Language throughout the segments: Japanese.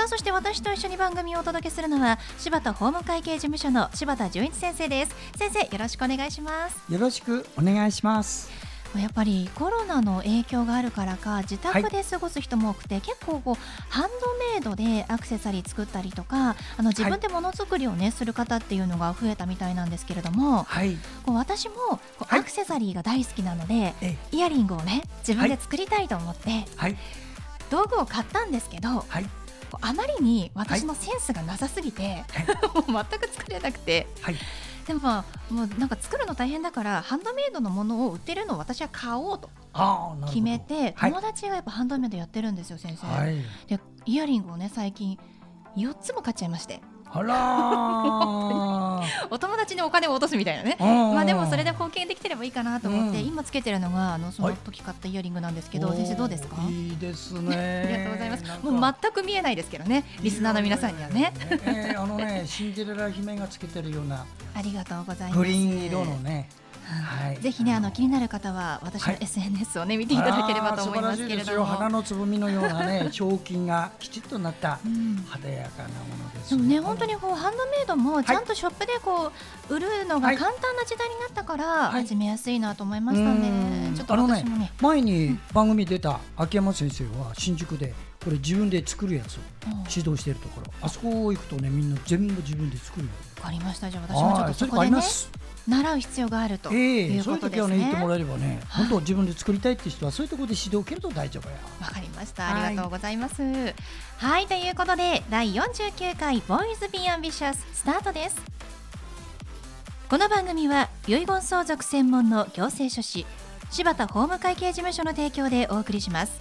さあそして私と一緒に番組をお届けするのは柴田法務会計事務所の柴田純一先生です。先生よろしくお願いします。よろしくお願いします。やっぱりコロナの影響があるからか自宅で過ごす人も多くて、はい、結構こうハンドメイドでアクセサリー作ったりとかあの自分でものづくりをね、はい、する方っていうのが増えたみたいなんですけれども、はい、こう私もこうアクセサリーが大好きなので、イヤリングをね自分で作りたいと思って、道具を買ったんですけど、あまりに私のセンスがなさすぎて、もう全く作れなくて。でももうなんか作るの大変だからハンドメイドのものを売ってるのを私は買おうと決めて、友達がやっぱハンドメイドやってるんですよ先生、はい、でイヤリングをね最近4つも買っちゃいましてあらお友達にお金を落とすみたいなね。まあでもそれで貢献できてればいいかなと思って、うん、今つけてるのがあのその時買ったイヤリングなんですけど、はい、先生どうですかいいですね。ありがとうございますもう全く見えないですけどねリスナーの皆さんにはね。えー、あのねシンデレラ姫がつけてるような。ありがとうございます。グリーン色のね。はい、ぜひねあの気になる方は私の SNS をね、見ていただければと思いますけれども。花のつぼみのようなね 彫金がきちっとなった華やかなものです、ね、でもね本当にこうハンドメイドもちゃんとショップでこう売るのが簡単な時代になったから始めやすいなと思いましたね、ちょっと私もね。前に番組出た秋山先生は新宿でこれ自分で作るやつを指導しているところ、あそこ行くとねみんな全部自分で作るわかりました。じゃあ私もちょっとそこでね習う必要があるということですね。えー、そういう時はね言ってもらえればね、本当自分で作りたいっていう人はそういうところで指導を受けると大丈夫や。わかりました。ありがとうございます。はい、はいということで第49回ボーイズビーアンビシャススタートです。この番組は遺言相続専門の行政書士柴田法務会計事務所の提供でお送りします。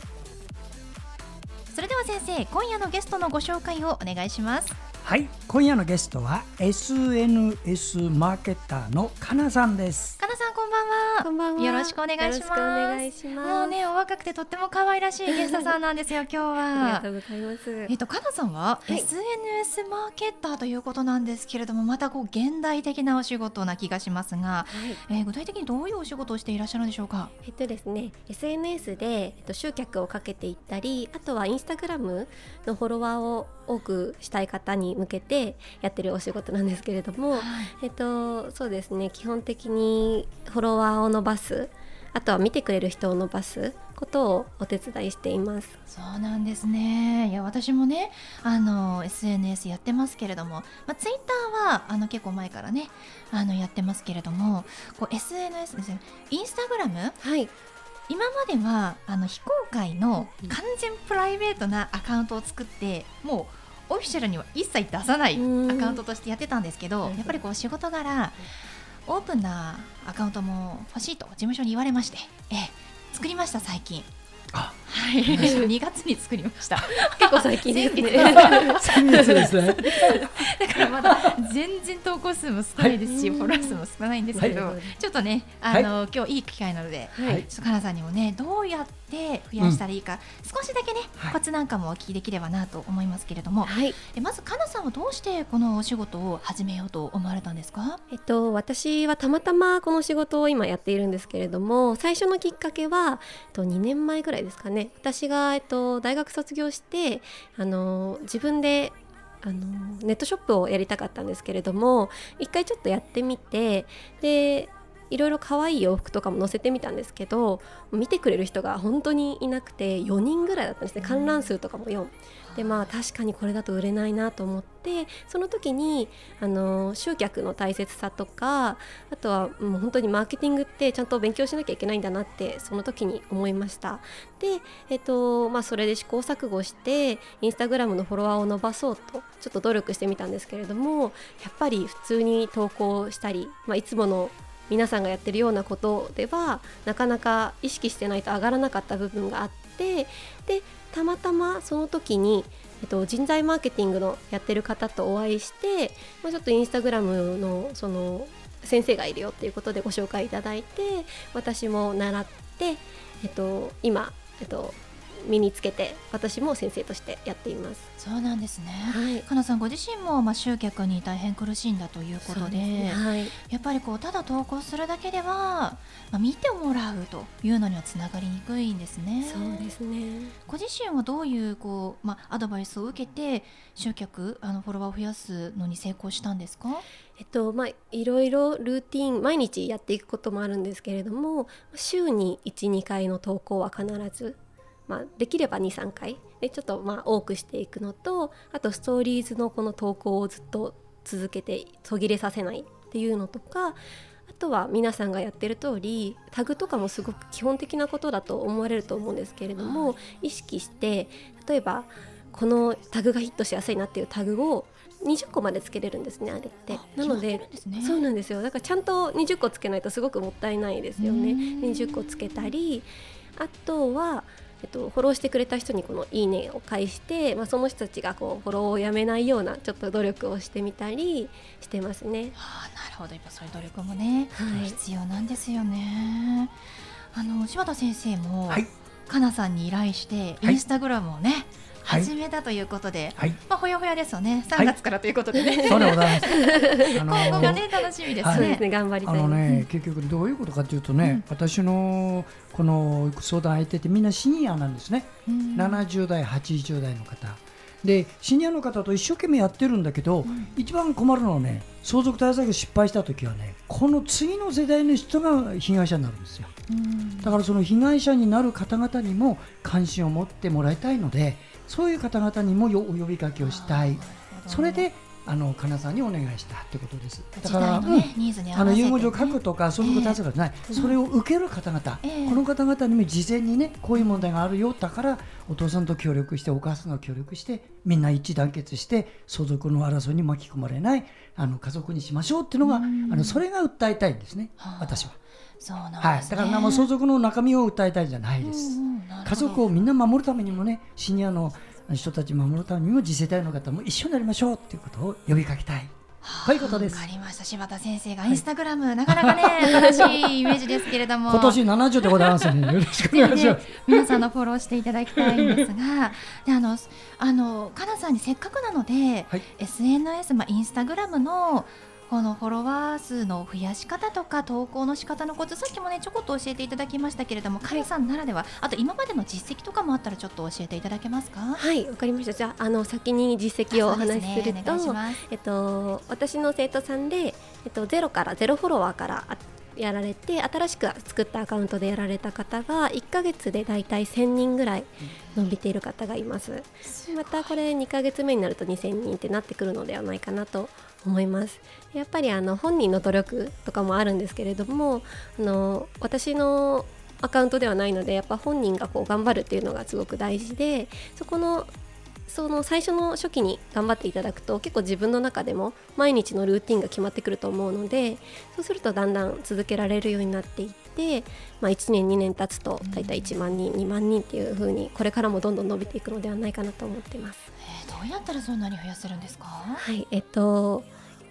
それでは先生今夜のゲストのご紹介をお願いします。はい今夜のゲストは SNS マーケッターのかなさんです。かなさんこんばんは。こんばんは。よろしくお願いします。お願いします。もうねお若くてとっても可愛らしいゲストさんなんですよ今日は。ありがとうございます。えっとかなさんは、はい、SNS マーケッターということなんですけれどもまたこう現代的なお仕事な気がしますが、はい、えー、具体的にどういうお仕事をしていらっしゃるんでしょうか？えっとですね SNS で、えっと、集客をかけていったりあとはインスタグラムのフォロワーを多くしたい方に向けてやってるお仕事なんですけれども、はい、えっとそうですね基本的にフォロワーを伸ばすあとは見てくれる人を伸ばすことをお手伝いしています。そうなんですね。いや私もねあの SNS やってますけれども、まあ、ツイッターはあの結構前からねあのやってますけれどもこう SNS ですね。インスタグラム、はい、今まではあの非公開の完全プライベートなアカウントを作ってもうオフィシャルには一切出さないアカウントとしてやってたんですけどやっぱりこう仕事柄オープンなアカウントも欲しいと事務所に言われまして、ええ、作りました最近あ。はい、2月に作りました。結構最近ですね。先月ですね。だからまだ全然投稿数も少ないですし、フォロワー数も少ないんですけど、ちょっとね、あの、今日いい機会なので、はい、ちょっとかなさんにもね、どうやって増やしたらいいか、少しだけね、コツなんかもお聞きできればなと思いますけれども、はい、まずかなさんはどうしてこのお仕事を始めようと思われたんですか？えっと私はたまたまこの仕事を今やっているんですけれども、最初のきっかけは、えっと2年前ぐらいですかね。私が、えっと、大学卒業してあの自分であのネットショップをやりたかったんですけれども一回ちょっとやってみてでいろいろ可愛い洋服とかも載せてみたんですけど見てくれる人が本当にいなくて4人ぐらいだったんですね。観覧数とかも4。でまあ確かにこれだと売れないなと思ってその時にあの集客の大切さとかあとはもう本当にマーケティングってちゃんと勉強しなきゃいけないんだなってその時に思いました。で、えっとまあ、それで試行錯誤してインスタグラムのフォロワーを伸ばそうとちょっと努力してみたんですけれどもやっぱり普通に投稿したり、まあ、いつもの皆さんがやってるようなことではなかなか意識してないと上がらなかった部分があってでたまたまその時にえっと、人材マーケティングのやってる方とお会いして、まあ、ちょっとインスタグラムのその先生がいるよっていうことでご紹介いただいて私も習って、えっと、今、えっと、身につけて私も先生としてやっています。そうなんですね、はい、かなさんご自身もまあ集客に大変苦しんだということで、ね。はい、やっぱりこうただ投稿するだけでは、まあ、見てもらうというのにはつながりにくいんですね。そうですね。ご自身はどういうこう、まあ、アドバイスを受けて集客あのフォロワーを増やすのに成功したんですか？えっとまあ、いろいろルーティン毎日やっていくこともあるんですけれども週に12回の投稿は必ずまあ、できれば23回。でちょっとまあ多くしていくのとあとストーリーズのこの投稿をずっと続けて途切れさせないっていうのとかあとは皆さんがやってる通りタグとかもすごく基本的なことだと思われると思うんですけれども、意識して例えばこのタグがヒットしやすいなっていうタグを20個までつけれるんですねあれって。なので、ね、そうなんですよ。だからちゃんと20個つけないとすごくもったいないですよね。20個つけたりあとはえっと、フォローしてくれた人にこの「いいね」を返して、まあ、その人たちがこうフォローをやめないようなちょっと努力をしてみたりしてますね。はあ、なるほどやっぱそういう努力もね、はい、必要なんですよね。あの柴田先生も、はい、かなさんに依頼してインスタグラムをね、はい始めたということで、はい、まあほやほやですよね。3月からということでね。そうでございます。今後がね楽しみですね。そうですね頑張りたい。あのね結局どういうことかというとね、私のこの相談相手ってみんなシニアなんですね。70代80代の方。でシニアの方と一生懸命やってるんだけど、うん、一番困るのはね相続対策失敗した時はねこの次の世代の人が被害者になるんですよ、うん、だからその被害者になる方々にも関心を持ってもらいたいのでそういう方々にもお呼びかけをしたい。それであのかなさんにお願いしたってことです。だから、ねうん、あの遺言状書くとか相続対策がない、えー、それを受ける方々、えー、この方々にも事前にねこういう問題があるよだからお父さんと協力してお母さんが協力してみんな一致団結して相続の争いに巻き込まれないあの家族にしましょうっていうのがあのそれが訴えたいんですね、私は。そうなん、ね、はい、だからもう相続の中身を訴えたいじゃないです。家族をみんな守るためにもねシニアの人たち守るためにも次世代の方も一緒になりましょうということを呼びかけたい。ということです。わかりました。柴田先生がインスタグラム、はい、なかなかね、新しいイメージですけれども。今年七十でございますね。よろしくお願いします。皆さんのフォローしていただきたいんですが、であのあのかなさんにせっかくなので、はい、SNS まあインスタグラムのこのフォロワー数の増やし方とか投稿の仕方のコツさっきもねちょこっと教えていただきましたけれども、カリさんならではあと今までの実績とかもあったらちょっと教えていただけますか？はいわかりました。じゃああの先に実績をお話しすると、ね、えっと私の生徒さんでえっとゼロからゼロフォロワーからやられて新しく作ったアカウントでやられた方が1か月でだいたい1000人ぐらい伸びている方がいます、またこれ2か月目になると2000人ってなってくるのではないかなと思います。やっぱりあの本人の努力とかもあるんですけれどもあの私のアカウントではないのでやっぱ本人がこう頑張るっていうのがすごく大事でそこのその最初の初期に頑張っていただくと結構自分の中でも毎日のルーティンが決まってくると思うのでそうするとだんだん続けられるようになっていって、まあ、1年2年経つと大体1万人2万人っていう風にこれからもどんどん伸びていくのではないかなと思ってます。えー、どうやったらそんなに増やせるんですか？はいえっと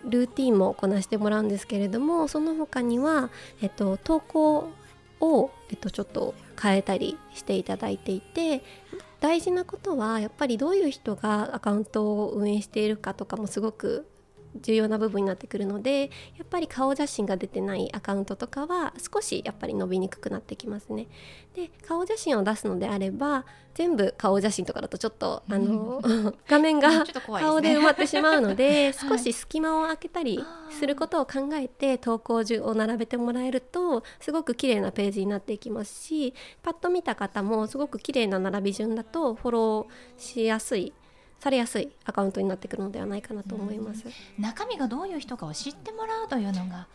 ルーティンもこなしてもらうんですけれどもその他には、えっと、投稿を、えっと、ちょっと変えたりしていただいていて大事なことはやっぱりどういう人がアカウントを運営しているかとかもすごく重要な部分になってくるのでやっぱり顔写真が出てないアカウントとかは少しやっぱり伸びにくくなってきますね。で顔写真を出すのであれば全部顔写真とかだとちょっとあの、画面が顔で埋まってしまうので 少し隙間を空けたりすることを考えて投稿順を並べてもらえるとすごく綺麗なページになっていきますしパッと見た方もすごく綺麗な並び順だとフォローしやすいされやすいアカウントになってくるのではないかなと思います、うん、中身がどういう人かを知ってもらうというのが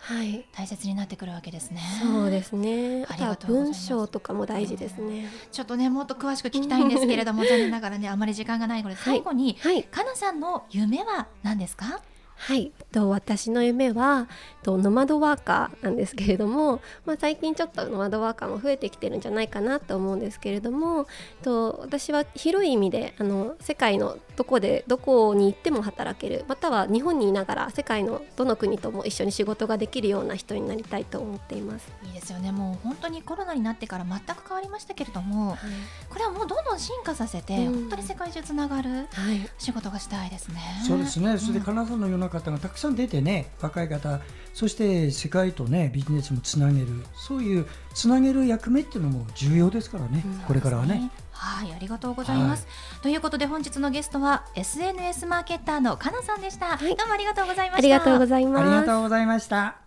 大切になってくるわけですね、はい、そうですね。あとは文章とかも大事ですね、ちょっとねもっと詳しく聞きたいんですけれども残念ながらねあまり時間がないので最後に、はい、はい、かなさんの夢は何ですか？はい。と私の夢はとノマドワーカーなんですけれども、まあ、最近ちょっとノマドワーカーも増えてきてるんじゃないかなと思うんですけれどもと私は広い意味であの世界のどこでどこに行っても働けるまたは日本にいながら世界のどの国とも一緒に仕事ができるような人になりたいと思っています。いいですよね。もう本当にコロナになってから全く変わりましたけれども、はい、これはもうどんどん進化させて、うん、本当に世界中つながる仕事がしたいですね。そうですね。それで金沢のような方がたくさん出てね若い方そして世界とねビジネスもつなげるそういうつなげる役目っていうのも重要ですからね、うん、これからはね。はい、ありがとうございます。はい、ということで本日のゲストは SNS マーケッターのかなさんでした、はい。どうもありがとうございました。ありがとうございます。ありがとうございました。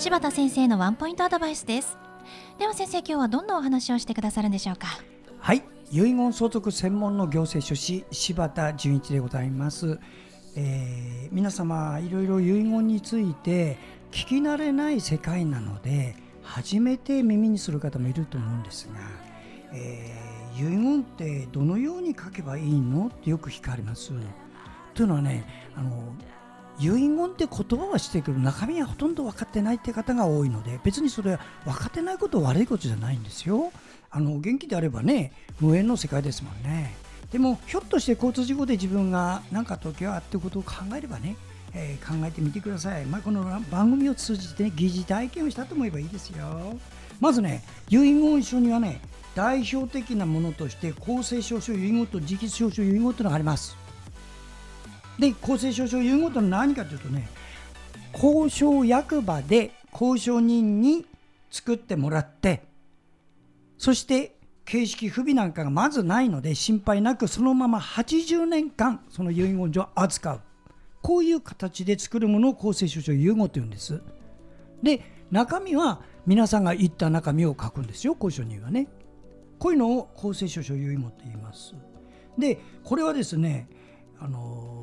柴田先生のワンポイントアドバイスです。では先生今日はどんなお話をしてくださるんでしょうか？はい。遺言相続専門の行政書士柴田純一でございます、えー、皆様いろいろ遺言について聞き慣れない世界なので初めて耳にする方もいると思うんですが、えー、遺言ってどのように書けばいいの？ってよく聞かれます。というのはねあの遺言って言葉はしてくる中身はほとんど分かってないって方が多いので別にそれは分かってないこと悪いことじゃないんですよ。あの元気であればね無縁の世界ですもんね。でもひょっとして交通事故で自分が何か時はってことを考えればね、えー、考えてみてください、まあ、この番組を通じて、ね、疑似体験をしたと思えばいいですよ。まずね遺言書にはね代表的なものとして公正証書遺言と直筆証書遺言というのがあります。で公正証書を言うことは何かというとね交渉役場で交渉人に作ってもらってそして形式不備なんかがまずないので心配なくそのまま80年間その遺言状を扱う。こういう形で作るものを公正証書遺言というんです。で中身は皆さんが言った中身を書くんですよ交渉人はね。こういうのを公正証書遺言と言います。でこれはですねあの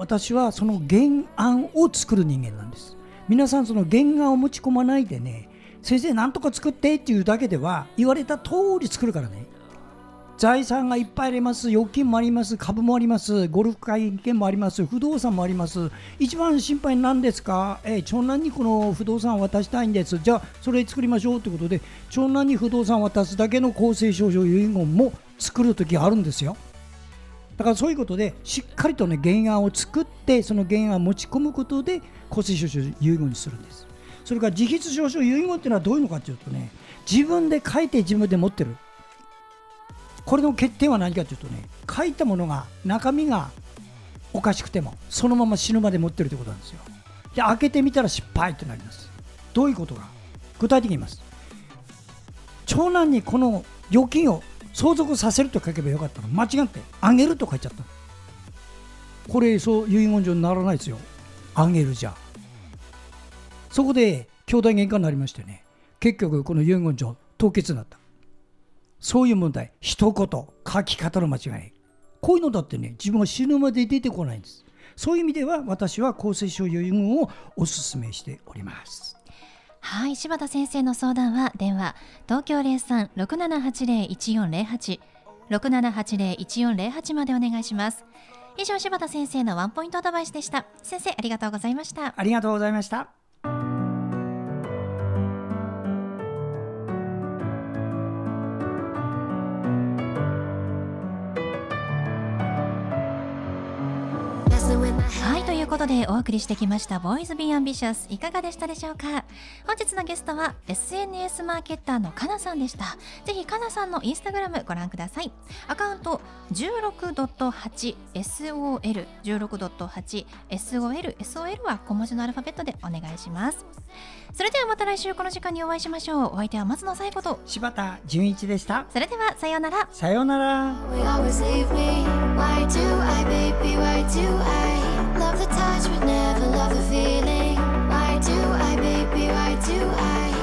私はその原案を作る人間なんです。皆さんその原案を持ち込まないでね先生なんとか作ってっていうだけでは言われた通り作るからね。財産がいっぱいあります。預金もあります。株もあります。ゴルフ会券もあります。不動産もあります。一番心配なんですか、えー、長男にこの不動産を渡したいんです。じゃあそれ作りましょうということで長男に不動産を渡すだけの公正証書遺言も作る時あるんですよ。だからそういうことでしっかりとね原案を作ってその原案を持ち込むことで公正証書遺言にするんです。それから自筆証書遺言っていうのはどういうのかというとね自分で書いて自分で持ってる。これの欠点は何かというとね書いたものが中身がおかしくてもそのまま死ぬまで持ってるということなんですよ。で開けてみたら失敗となります。どういうことか。具体的に言います。長男にこの預金を相続させると書けばよかったの。間違ってあげると書いちゃったこれそう遺言状にならないですよ。あげるじゃ。そこで兄弟喧嘩になりましてね。結局この遺言状凍結になった。そういう問題一言書き方の間違い。こういうのだってね自分が死ぬまで出てこないんです。そういう意味では私は公正証遺言をお勧めしております。はい柴田先生の相談は電話東京03-6780-1408 6780-1408までお願いします。以上柴田先生のワンポイントアドバイスでした。先生ありがとうございました。ありがとうございました。はいということでお送りしてきました「ボーイズ・ビー・アンビシャス」いかがでしたでしょうか？本日のゲストは SNS マーケッターのかなさんでした。ぜひかなさんのインスタグラムご覧ください。アカウント 16.8SOL 16.8SOL SOL は小文字のアルファベットでお願いします。それではまた来週この時間にお会いしましょう。お相手は松野紗友子と。柴田純一でした。それではさようなら。さようなら do I, baby? Why do I?